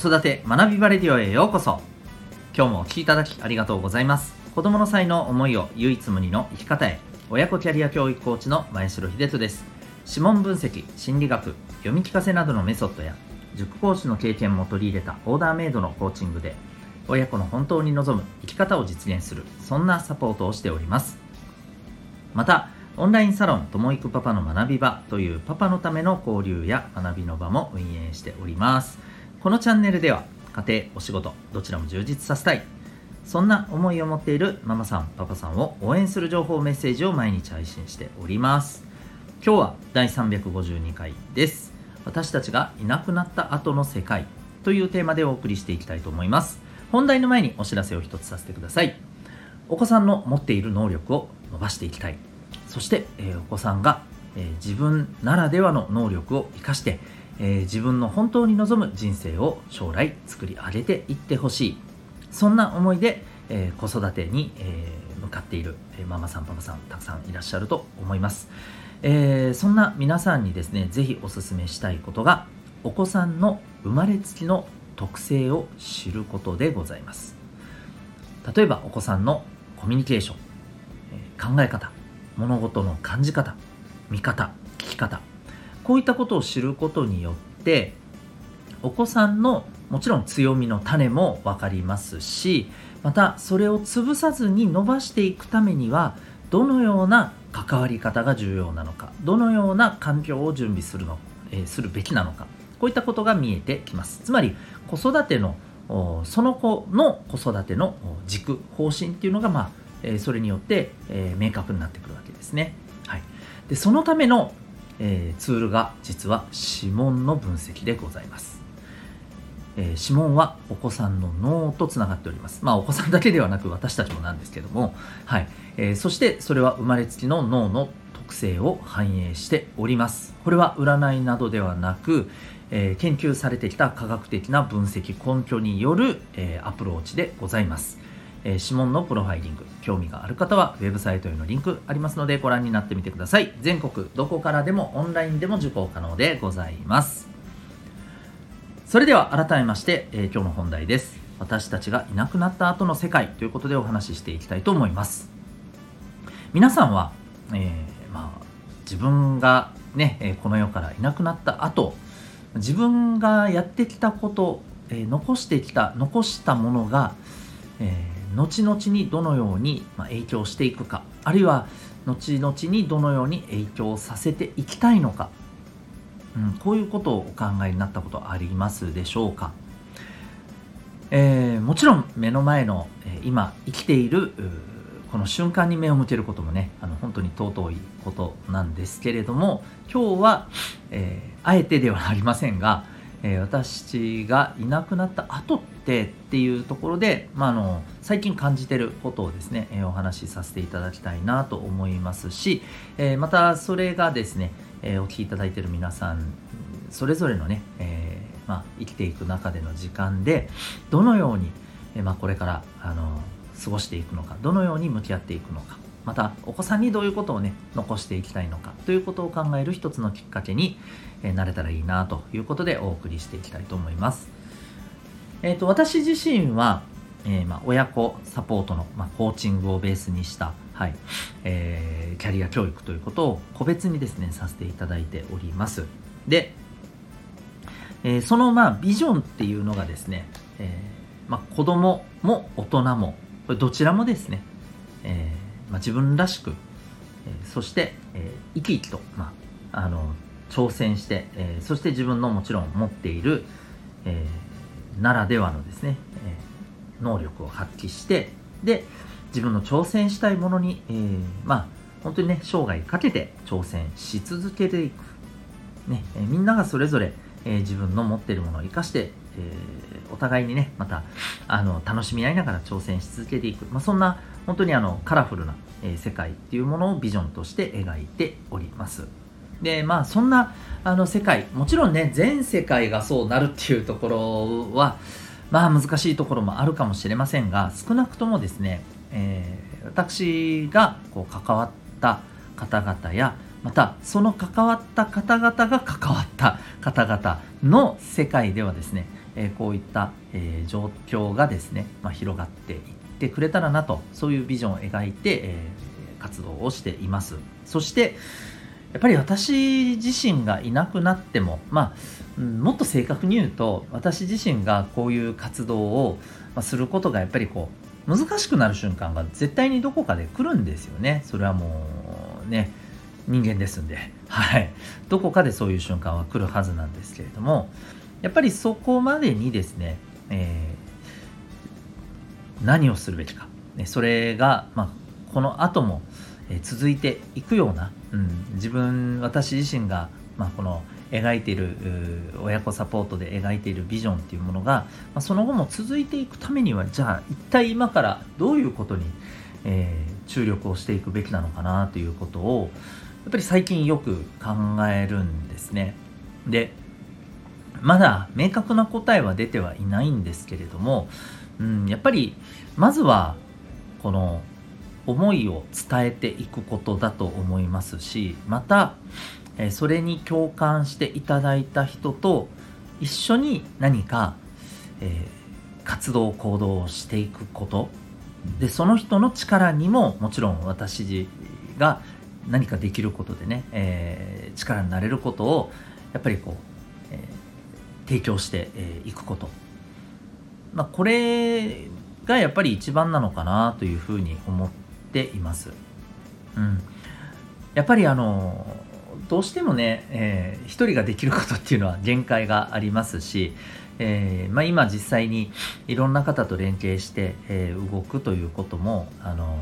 育て学びバレディオへようこそ。今日もお聴きいただきありがとうございます。子供の才能思いを唯一無二の生き方へ。親子キャリア教育コーチの前城秀人です。指紋分析心理学読み聞かせなどのメソッドや塾講師の経験も取り入れたオーダーメイドのコーチングで親子の本当に望む生き方を実現するそんなサポートをしております。またオンラインサロンともいくパパの学び場というパパのための交流や学びの場も運営しております。このチャンネルでは家庭お仕事どちらも充実させたい。そんな思いを持っているママさんパパさんを応援する情報メッセージを毎日配信しております。今日は第352回です。私たちがいなくなった後の世界というテーマでお送りしていきたいと思います。本題の前にお知らせを一つさせてください。お子さんの持っている能力を伸ばしていきたい。そして、えー、お子さんが、えー、自分ならではの能力を生かしてえー、自分の本当に望む人生を将来作り上げていってほしい。そんな思いで、えー、子育てに、えー、向かっている、えママさんパパさんたくさんいらっしゃると思います、えそんな皆さんにですね是非おすすめしたいことがお子さんの生まれつきの特性を知ることでございます。例えばお子さんのコミュニケーション、え考え方物事の感じ方見方聞き方。こういったことを知ることによってお子さんのもちろん強みの種も分かりますしまたそれを潰さずに伸ばしていくためにはどのような関わり方が重要なのかどのような環境を準備するの、えー、するべきなのかこういったことが見えてきます。つまり子育てのその子の子育ての軸方針っていうのが、まあえー、それによって、えー、明確になってくるわけですね、はい、でそのためのえー、ツールが実は指紋の分析でございます、え、指紋はお子さんの脳とつながっております。まあお子さんだけではなく私たちもなんですけども。はい、え、そしてそれは生まれつきの脳の特性を反映しております。これは占いなどではなく、え研究されてきた科学的な分析根拠による、えアプローチでございます。えー、指紋のプロファイリング興味がある方はウェブサイトへのリンクありますのでご覧になってみてください。全国どこからでもオンラインでも受講可能でございます。それでは改めまして、えー、今日の本題です。私たちがいなくなった後の世界ということでお話ししていきたいと思います。皆さんは、えー、まあ、自分がねこの世からいなくなった後自分がやってきたこと、え残してきた残したものが、えー後々にどのように影響していくかあるいは後々にどのように影響させていきたいのか、うん、こういうことをお考えになったことありますでしょうか、えー、もちろん目の前の、今生きているこの瞬間に目を向けることもねあの本当に尊いことなんですけれども今日は、えー、あえてではありませんがえー、私がいなくなった後ってっていうところで、まあ、の最近感じてることをですね、えー、お話しさせていただきたいなと思いますし、えー、またそれがですね、えお聞きいただいている皆さんそれぞれのね、えまあ、生きていく中での時間でどのように、えまあ、これからあの過ごしていくのかどのように向き合っていくのかまたお子さんにどういうことをね残していきたいのかということを考える一つのきっかけに、え、なれたらいいなということでお送りしていきたいと思います。えーと、私自身は、えー、まあ、親子サポートの、まあ、コーチングをベースにした、はいえー、キャリア教育ということを個別にですねさせていただいております。で、え、そのまあビジョンっていうのがですね、えまあ、子供も大人もこれどちらもですね、まあ、自分らしく、え、そして、え、生き生きと、まあ、あの挑戦して、え、そして自分のもちろん持っている、え、ならではのですね、え、能力を発揮してで自分の挑戦したいものに、えー、まあ本当にね生涯かけて挑戦し続けていく、ねえー、みんながそれぞれ、えー、自分の持っているものを生かして、えー、お互いにねまたあの楽しみ合いながら挑戦し続けていく、まあ、そんな本当にあのカラフルな、え、世界っていうものをビジョンとして描いております。でまあそんなあの世界もちろんね全世界がそうなるっていうところはまあ難しいところもあるかもしれませんが少なくともですね、えー、私がこう関わった方々やまたその関わった方々が関わった方々の世界ではですね、えー、こういった、えー、状況がですね、まあ、広がっていってくれたらなとそういうビジョンを描いて、えー、活動をしています。そしてやっぱり私自身がいなくなってもまあ、もっと正確に言うと私自身がこういう活動をすることがやっぱりこう難しくなる瞬間が絶対にどこかで来るんですよね。それはもうね人間ですんで、はい、どこかでそういう瞬間は来るはずなんですけれどもやっぱりそこまでにですね、えー、何をするべきか、ね、それが、まあ、この後も、え、続いていくような、うん、自分私自身が、まあ、この描いている親子サポートで描いているビジョンっていうものが、まあ、その後も続いていくためにはじゃあ一体今からどういうことに、えー、注力をしていくべきなのかなということをやっぱり最近よく考えるんですね。でまだ明確な答えは出てはいないんですけれども、うん、やっぱりまずはこの思いを伝えていくことだと思いますしまたえそれに共感していただいた人と一緒に何か、えー、活動行動をしていくこと。でその人の力にももちろん私が何かできることでね、えー、力になれることをやっぱりこう、えー、提供してい、えー、くこと、まあ、これがやっぱり一番なのかなというふうに思っています。うん、やっぱりあのどうしてもね、えー、一人ができることっていうのは限界がありますし、えーまあ、今実際にいろんな方と連携して、えー、動くということもあの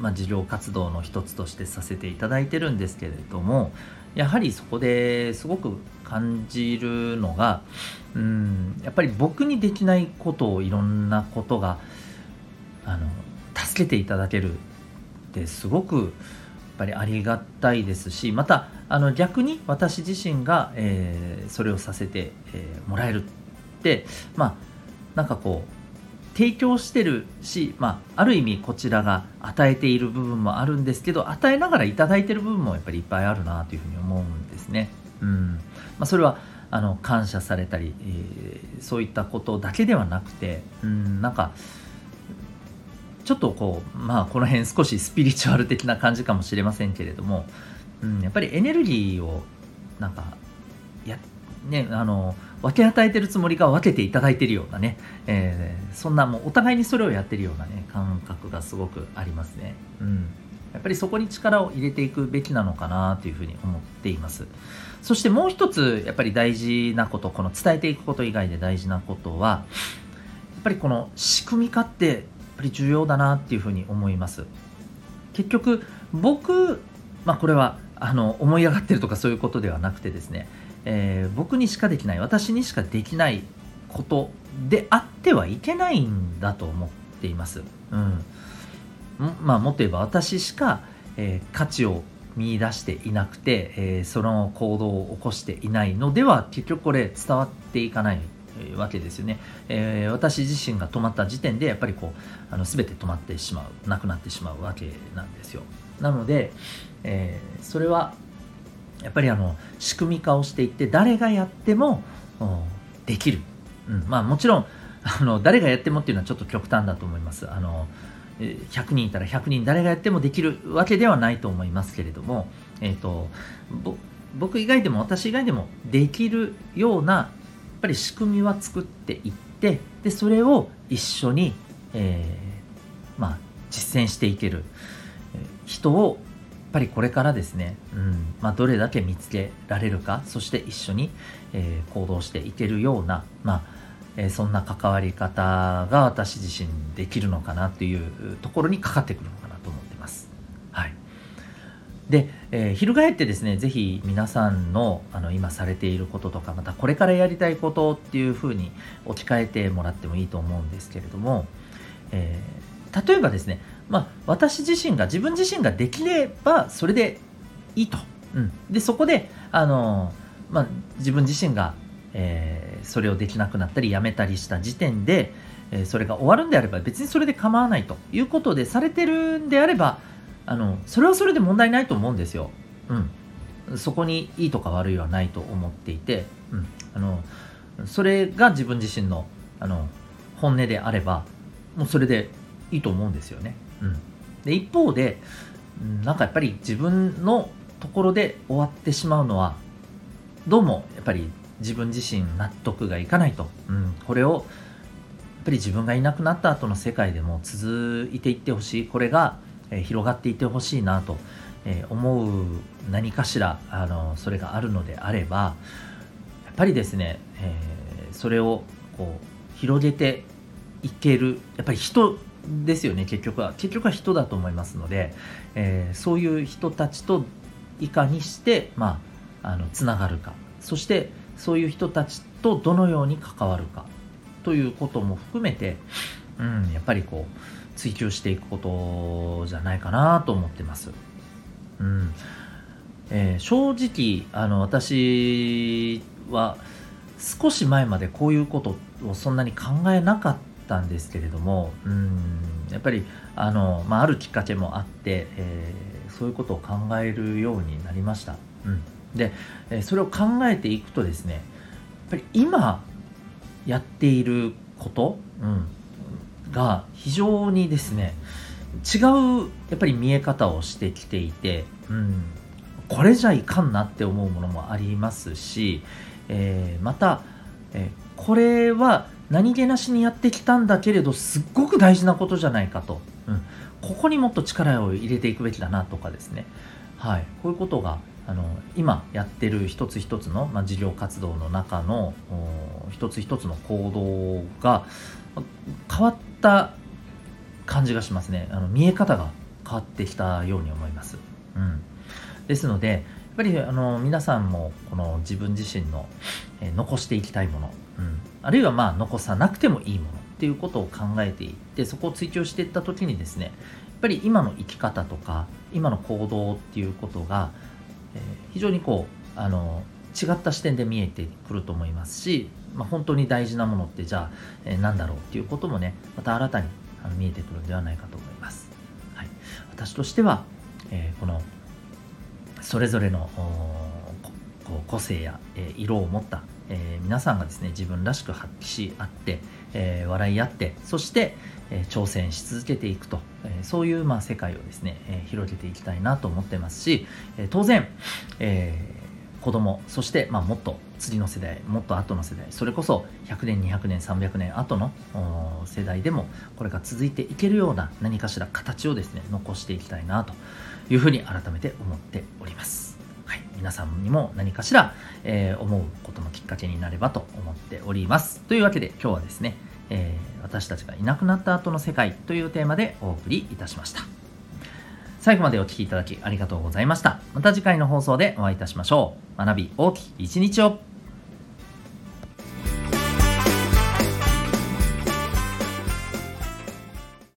まあ、事業活動の一つとしてさせていただいてるんですけれどもやはりそこですごく感じるのがうんやっぱり僕にできないことをいろんなことがあの助けていただけるってすごくやっぱりありがたいですしまたあの逆に私自身が、えー、それをさせて、えー、もらえるってまあなんかこう提供してるし、まあ、ある意味こちらが与えている部分もあるんですけど与えながら頂いてる部分もやっぱりいっぱいあるなというふうに思うんですね。うんまあ、それはあの感謝されたり、えー、そういったことだけではなくてうんなんかちょっとこうまあこの辺少しスピリチュアル的な感じかもしれませんけれども、うん、やっぱりエネルギーをなんかやねあの分け与えてるつもりが分けていただいてるようなね、えー、そんなもうお互いにそれをやってるようなね感覚がすごくありますね。うんやっぱりそこに力を入れていくべきなのかなというふうに思っています。そしてもう一つ、やっぱり大事なこと、この伝えていくこと以外で大事なことは、やっぱりこの仕組み化ってやっぱり重要だなっていうふうに思います。結局、僕、まあこれはあの思い上がってるとかそういうことではなくてですね、えー、僕にしかできない私にしかできないことであってはいけないんだと思っています。うん、まあもっと言えば私しか、えー、価値を見出していなくて、えー、その行動を起こしていないのでは結局これ伝わっていかないわけですよね、えー、私自身が止まった時点でやっぱりこうあの全て止まってしまうなくなってしまうわけなんですよ。なので、えー、それはやっぱりあの仕組み化をしていって誰がやってもできる、うん、まあもちろんあの誰がやってもっていうのはちょっと極端だと思います。あの100人いたら100人誰がやってもできるわけではないと思いますけれども、えーと、僕以外でも私以外でもできるようなやっぱり仕組みは作っていってでそれを一緒に、えー、まあ、実践していける人をやっぱりこれからですね、うんまあ、どれだけ見つけられるかそして一緒に、えー、行動していけるような、まあえー、そんな関わり方が私自身できるのかなというところにかかってくるのかなと思ってます。はい、で、えー、翻ってですね、ぜひ皆さんのあの今されていることとか、またこれからやりたいことっていうふうに置き換えてもらってもいいと思うんですけれども、えー、例えばですね、まあ、私自身が自分自身ができればそれでいいと、うん、でそこであの、まあ、自分自身が、えー、それをできなくなったりやめたりした時点で、えー、それが終わるんであれば別にそれで構わないということでされてるんであればあのそれはそれで問題ないと思うんですよ。うん、そこにいいとか悪いはないと思っていて、うん、あのそれが自分自身のあの本音であればもうそれでいいと思うんですよね。うん、で一方でなんかやっぱり自分のところで終わってしまうのはどうもやっぱり自分自身納得がいかないと、うん、これをやっぱり自分がいなくなった後の世界でも続いていってほしい。これが、えー、広がっていってほしいなと、えー、思う何かしらあのそれがあるのであればやっぱりですね、えー、それをこう広げていけるやっぱり人ですよね結局は。結局は人だと思いますので、えー、そういう人たちといかにしてまああのつながるか。そしてそういう人たちとどのように関わるかということも含めて、うん、やっぱりこう追求していくことじゃないかなと思ってます。うんえー、正直あの私は少し前までこういうことをそんなに考えなかったんですけれどもうんやっぱりあの、まあ、あるきっかけもあって、えー、そういうことを考えるようになりました。うんでそれを考えていくとですねやっぱり今やっていること、うん、が非常にですね違うやっぱり見え方をしてきていて、うん、これじゃいかんなって思うものもありますし、えー、また、えー、これは何気なしにやってきたんだけれどすっごく大事なことじゃないかと、うん、ここにもっと力を入れていくべきだなとかですね、はい、こういうことがあの今やってる一つ一つの、まあ、事業活動の中の一つ一つの行動が変わった感じがしますね。あの見え方が変わってきたように思います、うん、ですのでやっぱりあの皆さんもこの自分自身の、えー、残していきたいもの、うん、あるいはまあ残さなくてもいいものっていうことを考えていってそこを追求していった時にですねやっぱり今の生き方とか今の行動っていうことがえ非常にこうあの違った視点で見えてくると思いますし、まあ、本当に大事なものってじゃあ、えー、何だろうっていうこともねまた新たにあの見えてくるんではないかと思います。はい、私としては、えー、このそれぞれの個性や、えー、色を持った、えー、皆さんがですね自分らしく発揮し合って、えー、笑い合ってそして、え挑戦し続けていくと、えそういう、まあ、世界をですね、え広げていきたいなと思ってますし、え当然、え子供そして、まあ、もっと次の世代もっと後の世代それこそ100年200年300年後の世代でもこれが続いていけるような何かしら形をですね残していきたいなというふうに改めて思っております。皆さんにも何かしら、えー、思うことのきっかけになればと思っております。というわけで今日はですね、えー、私たちがいなくなった後の世界というテーマでお送りいたしました。最後までお聴きいただきありがとうございました。また次回の放送でお会いいたしましょう。学び大きい一日を